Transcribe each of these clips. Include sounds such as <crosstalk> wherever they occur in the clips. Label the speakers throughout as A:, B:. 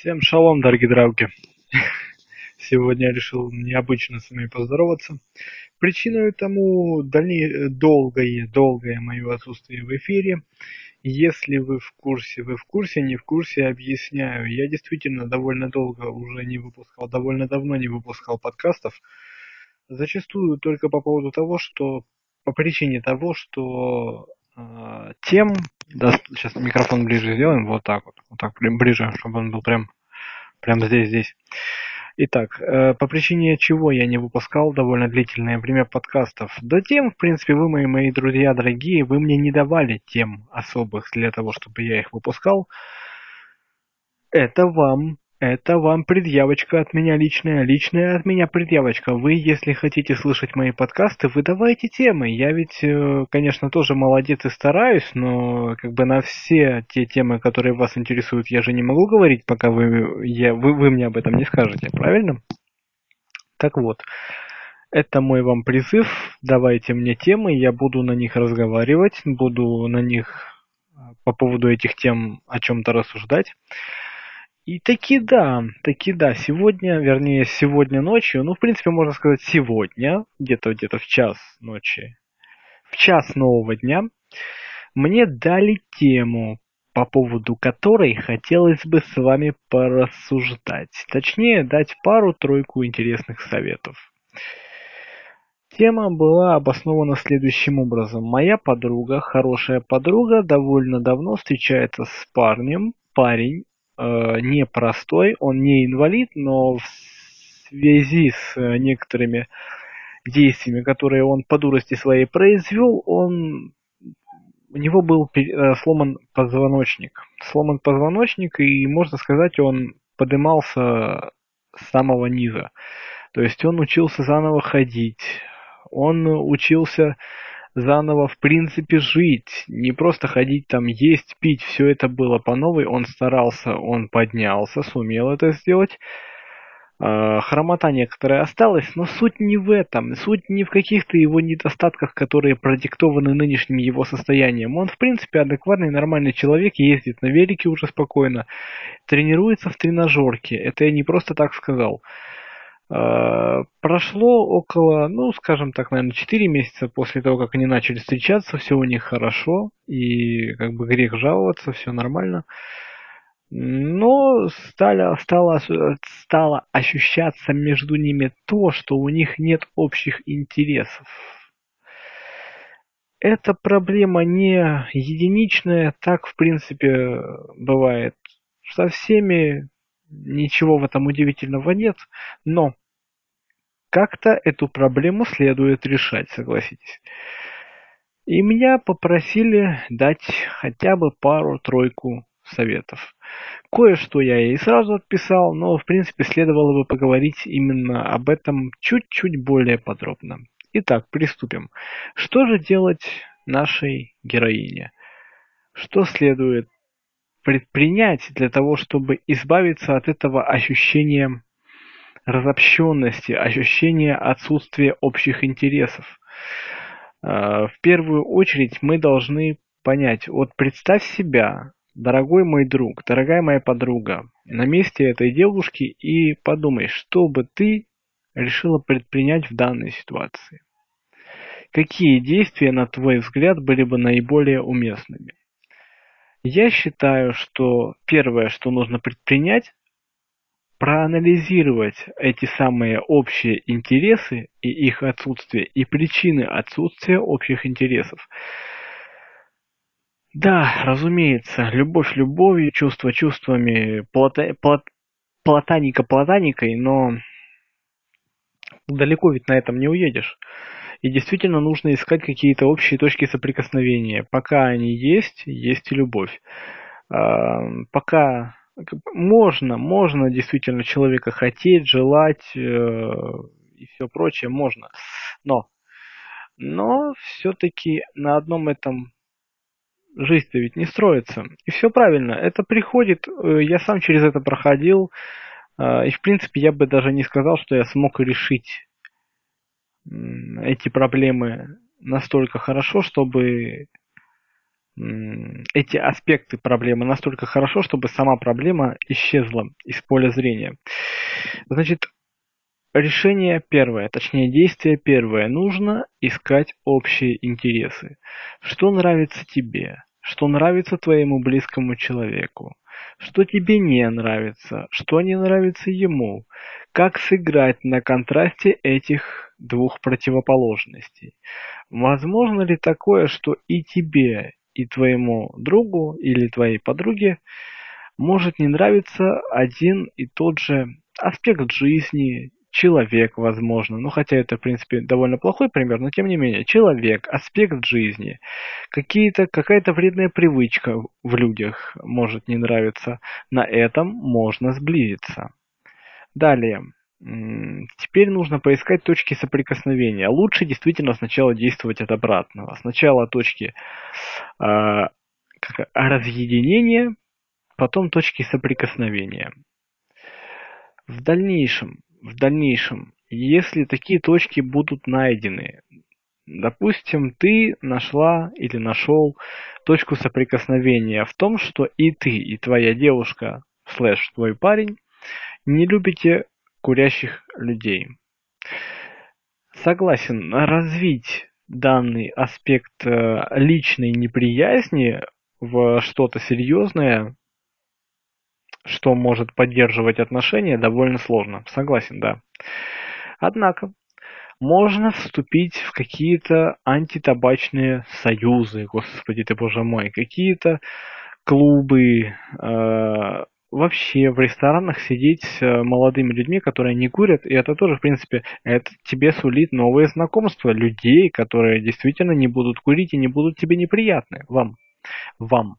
A: Всем шалом, дорогие друзья! Сегодня я решил необычно с вами поздороваться. Причиной тому дальнее, долгое, долгое мое отсутствие в эфире. Если вы в курсе, вы в курсе, не в курсе, объясняю. Я действительно довольно долго уже не выпускал, довольно давно не выпускал подкастов. Зачастую только по поводу того, что по причине того, что э, тем, да, сейчас микрофон ближе сделаем, вот так вот, вот так ближе, чтобы он был прям, прям здесь, здесь. Итак, э, по причине чего я не выпускал довольно длительное время подкастов? Да тем, в принципе, вы мои, мои друзья дорогие, вы мне не давали тем особых для того, чтобы я их выпускал. Это вам это вам предъявочка от меня личная, личная от меня предъявочка. Вы, если хотите слышать мои подкасты, вы давайте темы. Я ведь, э, конечно, тоже молодец и стараюсь, но как бы на все те темы, которые вас интересуют, я же не могу говорить, пока вы, я, вы, вы мне об этом не скажете, правильно? Так вот, это мой вам призыв. Давайте мне темы, я буду на них разговаривать, буду на них э, по поводу этих тем о чем-то рассуждать. И таки да, таки да, сегодня, вернее, сегодня ночью, ну, в принципе, можно сказать сегодня, где-то где-то в час ночи, в час нового дня, мне дали тему, по поводу которой хотелось бы с вами порассуждать. Точнее, дать пару-тройку интересных советов. Тема была обоснована следующим образом. Моя подруга, хорошая подруга, довольно давно встречается с парнем. Парень э, непростой, он не инвалид, но в связи с э, некоторыми действиями, которые он по дурости своей произвел, он у него был э, сломан позвоночник. Сломан позвоночник, и можно сказать, он подымался с самого низа. То есть он учился заново ходить, он учился заново в принципе жить, не просто ходить там есть, пить, все это было по новой, он старался, он поднялся, сумел это сделать. А, хромота некоторая осталась, но суть не в этом, суть не в каких-то его недостатках, которые продиктованы нынешним его состоянием. Он, в принципе, адекватный, нормальный человек, ездит на велике уже спокойно, тренируется в тренажерке. Это я не просто так сказал. Э, прошло около, ну, скажем так, наверное, 4 месяца после того, как они начали встречаться, все у них хорошо, и как бы грех жаловаться, все нормально. Но стало, стало, стало ощущаться между ними то, что у них нет общих интересов. Эта проблема не единичная, так в принципе бывает со всеми Ничего в этом удивительного нет, но как-то эту проблему следует решать, согласитесь. И меня попросили дать хотя бы пару-тройку советов. Кое-что я ей сразу отписал, но в принципе следовало бы поговорить именно об этом чуть-чуть более подробно. Итак, приступим. Что же делать нашей героине? Что следует предпринять для того, чтобы избавиться от этого ощущения разобщенности, ощущения отсутствия общих интересов. А, в первую очередь мы должны понять, вот представь себя, дорогой мой друг, дорогая моя подруга, на месте этой девушки и подумай, что бы ты решила предпринять в данной ситуации. Какие действия, на твой взгляд, были бы наиболее уместными? Я считаю, что первое, что нужно предпринять, проанализировать эти самые общие интересы и их отсутствие, и причины отсутствия общих интересов. Да, разумеется, любовь любовью, чувство чувствами, плата, плат, платаника платаникой, но далеко ведь на этом не уедешь. И действительно нужно искать какие-то общие точки соприкосновения. Пока они есть, есть и любовь. А, пока можно, можно действительно человека хотеть, желать э, и все прочее, можно. Но, но все-таки на одном этом жизнь-то ведь не строится. И все правильно, это приходит, э, я сам через это проходил, э, и в принципе я бы даже не сказал, что я смог решить эти проблемы настолько хорошо, чтобы эти аспекты проблемы настолько хорошо, чтобы сама проблема исчезла из поля зрения. Значит, решение первое, точнее действие первое. Нужно искать общие интересы. Что нравится тебе? Что нравится твоему близкому человеку? Что тебе не нравится? Что не нравится ему? Как сыграть на контрасте этих двух противоположностей? Возможно ли такое, что и тебе, и твоему другу или твоей подруге может не нравиться один и тот же аспект жизни, человек, возможно, ну хотя это, в принципе, довольно плохой пример, но тем не менее, человек, аспект жизни, какие-то, какая-то вредная привычка в людях может не нравиться, на этом можно сблизиться. Далее, Теперь нужно поискать точки соприкосновения. Лучше действительно сначала действовать от обратного. Сначала точки как, разъединения, потом точки соприкосновения. В дальнейшем, в дальнейшем, если такие точки будут найдены, допустим, ты нашла или нашел точку соприкосновения в том, что и ты, и твоя девушка, слэш твой парень, не любите курящих людей. Согласен, развить данный аспект э, личной неприязни в что-то серьезное, что может поддерживать отношения, довольно сложно. Согласен, да. Однако, можно вступить в какие-то антитабачные союзы, господи ты боже мой, какие-то клубы, э, вообще в ресторанах сидеть с э, молодыми людьми, которые не курят, и это тоже, в принципе, это тебе сулит новые знакомства людей, которые действительно не будут курить и не будут тебе неприятны. Вам. Вам.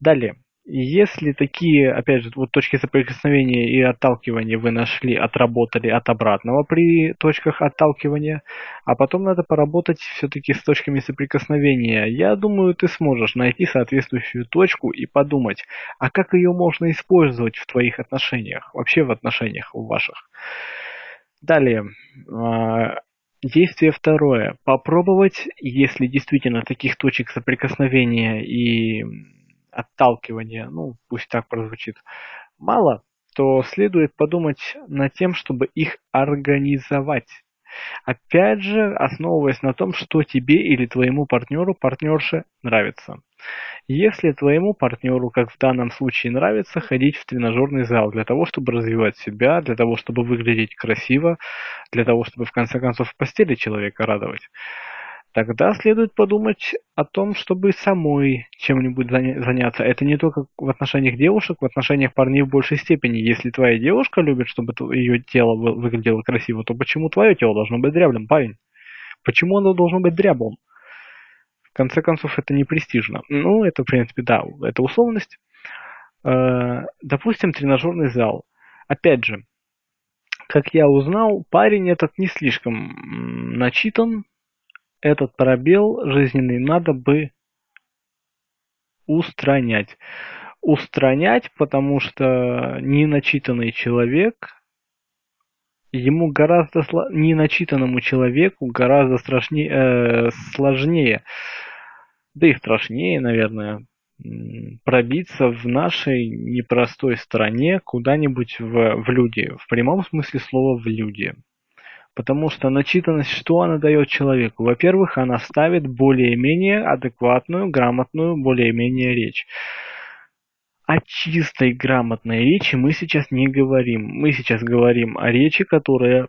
A: Далее. Если такие, опять же, вот точки соприкосновения и отталкивания вы нашли, отработали от обратного при точках отталкивания, а потом надо поработать все-таки с точками соприкосновения, я думаю, ты сможешь найти соответствующую точку и подумать, а как ее можно использовать в твоих отношениях, вообще в отношениях ваших. Далее, а, Действие второе. Попробовать, если действительно таких точек соприкосновения и отталкивания, ну, пусть так прозвучит, мало, то следует подумать над тем, чтобы их организовать. Опять же, основываясь на том, что тебе или твоему партнеру, партнерше нравится. Если твоему партнеру, как в данном случае, нравится ходить в тренажерный зал для того, чтобы развивать себя, для того, чтобы выглядеть красиво, для того, чтобы в конце концов в постели человека радовать, Тогда следует подумать о том, чтобы самой чем-нибудь заняться. Это не только в отношениях девушек, в отношениях парней в большей степени. Если твоя девушка любит, чтобы ее тело выглядело красиво, то почему твое тело должно быть дряблым, парень? Почему оно должно быть дряблым? В конце концов, это не престижно. Ну, это, в принципе, да, это условность. Э, допустим, тренажерный зал. Опять же, как я узнал, парень этот не слишком начитан, этот пробел жизненный надо бы устранять. Устранять, потому что неначитанный человек, ему гораздо неначитанному человеку гораздо страшнее, э, сложнее, да и страшнее, наверное, пробиться в нашей непростой стране куда-нибудь в, в люди, в прямом смысле слова в люди. Потому что начитанность, что она дает человеку? Во-первых, она ставит более-менее адекватную, грамотную, более-менее речь. О чистой грамотной речи мы сейчас не говорим. Мы сейчас говорим о речи, которая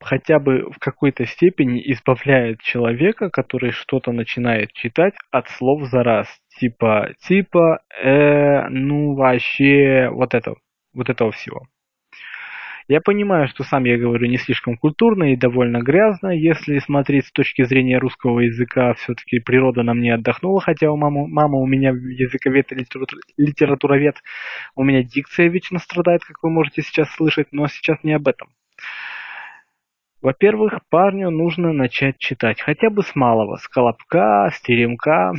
A: хотя бы в какой-то степени избавляет человека, который что-то начинает читать, от слов за раз. Типа, типа, э, ну вообще, вот это, вот этого всего. Я понимаю, что сам я говорю не слишком культурно и довольно грязно. Если смотреть с точки зрения русского языка, все-таки природа на мне отдохнула, хотя у мамы, мама у меня языковед и литератур, литературовед. У меня дикция вечно страдает, как вы можете сейчас слышать, но сейчас не об этом. Во-первых, парню нужно начать читать, хотя бы с малого, с колобка, с теремка,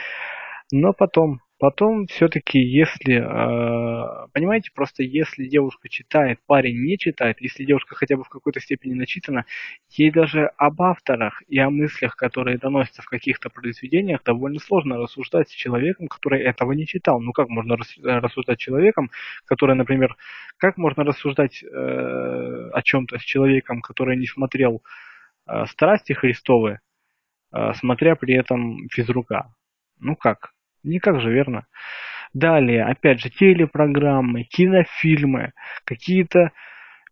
A: <laughs> но потом Потом все-таки, если, э, понимаете, просто если девушка читает, парень не читает, если девушка хотя бы в какой-то степени начитана, ей даже об авторах и о мыслях, которые доносятся в каких-то произведениях, довольно сложно рассуждать с человеком, который этого не читал. Ну как можно рассуждать с человеком, который, например, как можно рассуждать э, о чем-то с человеком, который не смотрел э, «Страсти Христовы», э, смотря при этом физрука? Ну как? Никак же, верно? Далее, опять же, телепрограммы, кинофильмы, какие-то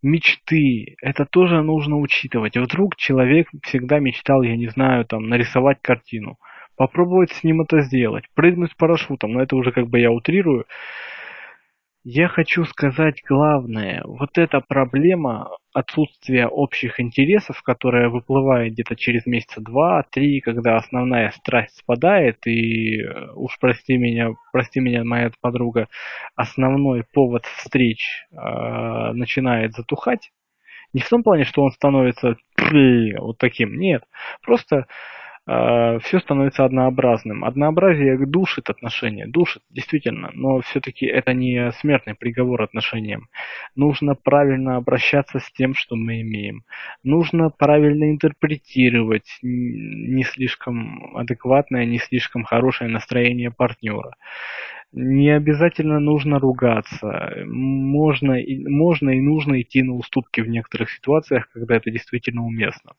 A: мечты. Это тоже нужно учитывать. Вдруг человек всегда мечтал, я не знаю, там, нарисовать картину. Попробовать с ним это сделать. Прыгнуть с парашютом. Но это уже как бы я утрирую. Я хочу сказать главное. Вот эта проблема отсутствия общих интересов, которая выплывает где-то через месяца два-три, когда основная страсть спадает, и э, уж прости меня, прости меня, моя подруга, основной повод встреч э, начинает затухать. Не в том плане, что он становится вот таким, нет. Просто э, все становится однообразным. Однообразие душит отношения, душит, действительно, но все-таки это не смертный приговор отношениям. Нужно правильно обращаться с тем, что мы имеем. Нужно правильно интерпретировать не слишком адекватное, не слишком хорошее настроение партнера. Не обязательно нужно ругаться. Можно можно и нужно идти на уступки в некоторых ситуациях, когда это действительно уместно.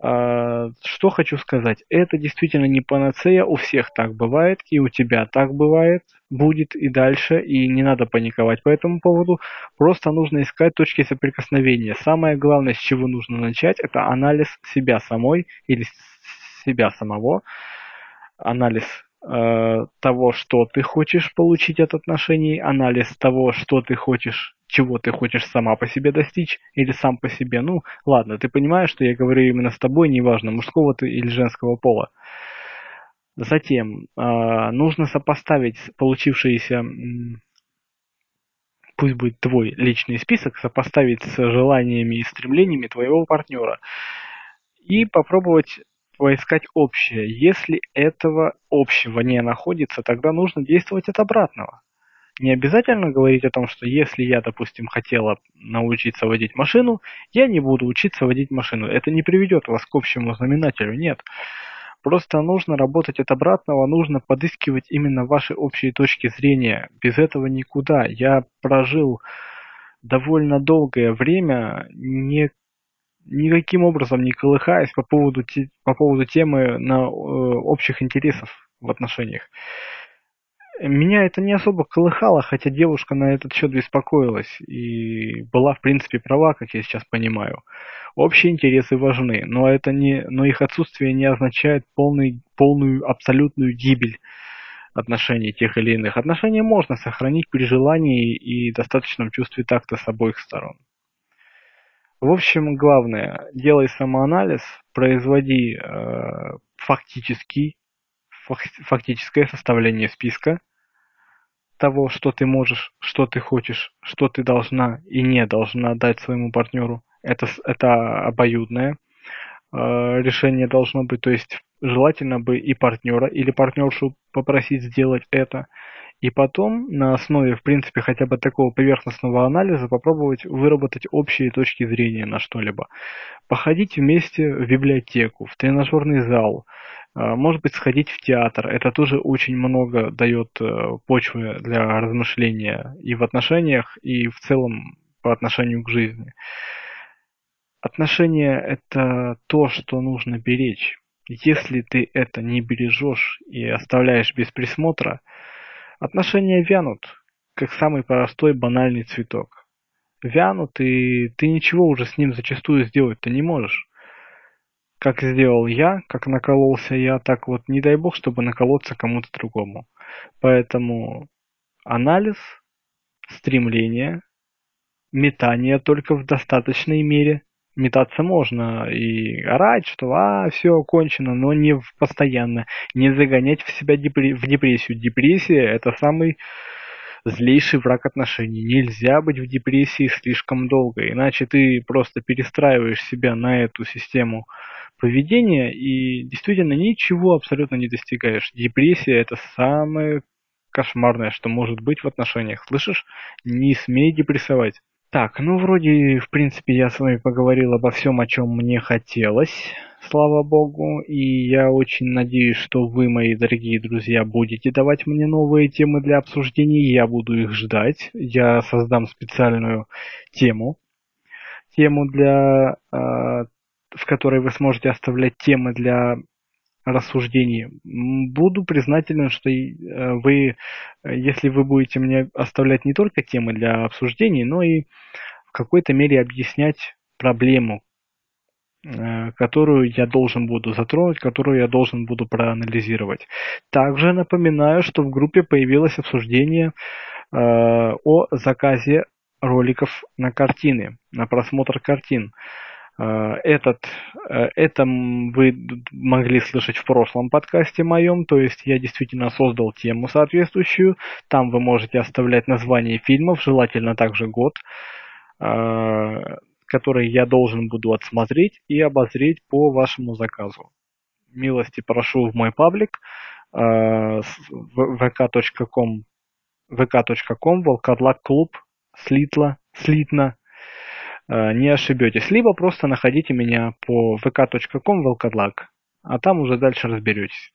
A: А, что хочу сказать. Это действительно не панацея, у всех так бывает, и у тебя так бывает, будет и дальше, и не надо паниковать по этому поводу. Просто нужно искать точки соприкосновения. Самое главное, с чего нужно начать, это анализ себя самой или себя самого. Анализ того, что ты хочешь получить от отношений, анализ того, что ты хочешь чего ты хочешь сама по себе достичь или сам по себе. Ну, ладно, ты понимаешь, что я говорю именно с тобой, неважно, мужского ты или женского пола. Затем э, нужно сопоставить получившиеся, пусть будет твой личный список, сопоставить с желаниями и стремлениями твоего партнера и попробовать поискать общее. Если этого общего не находится, тогда нужно действовать от обратного не обязательно говорить о том, что если я, допустим, хотела научиться водить машину, я не буду учиться водить машину. Это не приведет вас к общему знаменателю, нет. Просто нужно работать от обратного, нужно подыскивать именно ваши общие точки зрения. Без этого никуда. Я прожил довольно долгое время, не, никаким образом не колыхаясь по поводу, по поводу темы на э, общих интересов в отношениях. Меня это не особо колыхало, хотя девушка на этот счет беспокоилась и была в принципе права, как я сейчас понимаю. Общие интересы важны, но это не, но их отсутствие не означает полный, полную абсолютную гибель отношений тех или иных. Отношения можно сохранить при желании и достаточном чувстве такта с обоих сторон. В общем, главное, делай самоанализ, производи э, фактический, фактическое составление списка, того, что ты можешь, что ты хочешь, что ты должна и не должна дать своему партнеру, это, это обоюдное э, решение должно быть. То есть желательно бы и партнера или партнершу попросить сделать это. И потом на основе, в принципе, хотя бы такого поверхностного анализа попробовать выработать общие точки зрения на что-либо. Походить вместе в библиотеку, в тренажерный зал, а, может быть, сходить в театр. Это тоже очень много дает э, почвы для размышления и в отношениях, и в целом по отношению к жизни. Отношения – это то, что нужно беречь. Если ты это не бережешь и оставляешь без присмотра, отношения вянут, как самый простой банальный цветок. Вянут, и ты ничего уже с ним зачастую сделать-то не можешь как сделал я, как накололся я, так вот не дай бог, чтобы наколоться кому-то другому. Поэтому анализ, стремление, метание только в достаточной мере. Метаться можно и орать, что а, все кончено, но не в постоянно. Не загонять в себя депре- в депрессию. Депрессия это самый злейший враг отношений. Нельзя быть в депрессии слишком долго, иначе ты просто перестраиваешь себя на эту систему поведения и действительно ничего абсолютно не достигаешь. Депрессия – это самое кошмарное, что может быть в отношениях. Слышишь? Не смей депрессовать. Так, ну вроде, в принципе, я с вами поговорил обо всем, о чем мне хотелось, слава богу, и я очень надеюсь, что вы, мои дорогие друзья, будете давать мне новые темы для обсуждений, я буду их ждать, я создам специальную тему, тему для, э, в которой вы сможете оставлять темы для рассуждений. Буду признателен, что э, вы, если вы будете мне оставлять не только темы для обсуждений, но и в какой-то мере объяснять проблему, э, которую я должен буду затронуть, которую я должен буду проанализировать. Также напоминаю, что в группе появилось обсуждение э, о заказе роликов на картины, на просмотр картин. Э, этот, э, это вы могли слышать в прошлом подкасте моем, то есть я действительно создал тему соответствующую. Там вы можете оставлять название фильмов, желательно также год, э, который я должен буду отсмотреть и обозреть по вашему заказу. Милости прошу в мой паблик vk.com vk.com волкодлак клуб слитла слитно не ошибетесь. Либо просто находите меня по vk.com волкодлак, а там уже дальше разберетесь.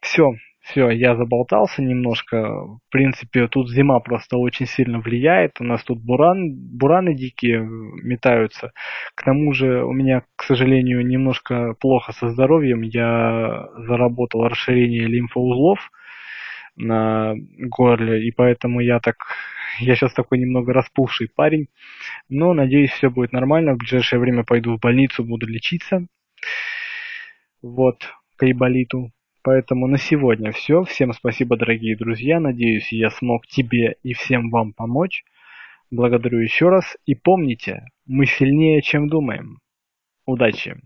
A: Все, все, я заболтался немножко. В принципе, тут зима просто очень сильно влияет. У нас тут буран, бураны дикие метаются. К тому же у меня, к сожалению, немножко плохо со здоровьем. Я заработал расширение лимфоузлов на горле, и поэтому я так, я сейчас такой немного распухший парень, но надеюсь все будет нормально, в ближайшее время пойду в больницу, буду лечиться, вот, к айболиту. Поэтому на сегодня все. Всем спасибо, дорогие друзья. Надеюсь, я смог тебе и всем вам помочь. Благодарю еще раз. И помните, мы сильнее, чем думаем. Удачи!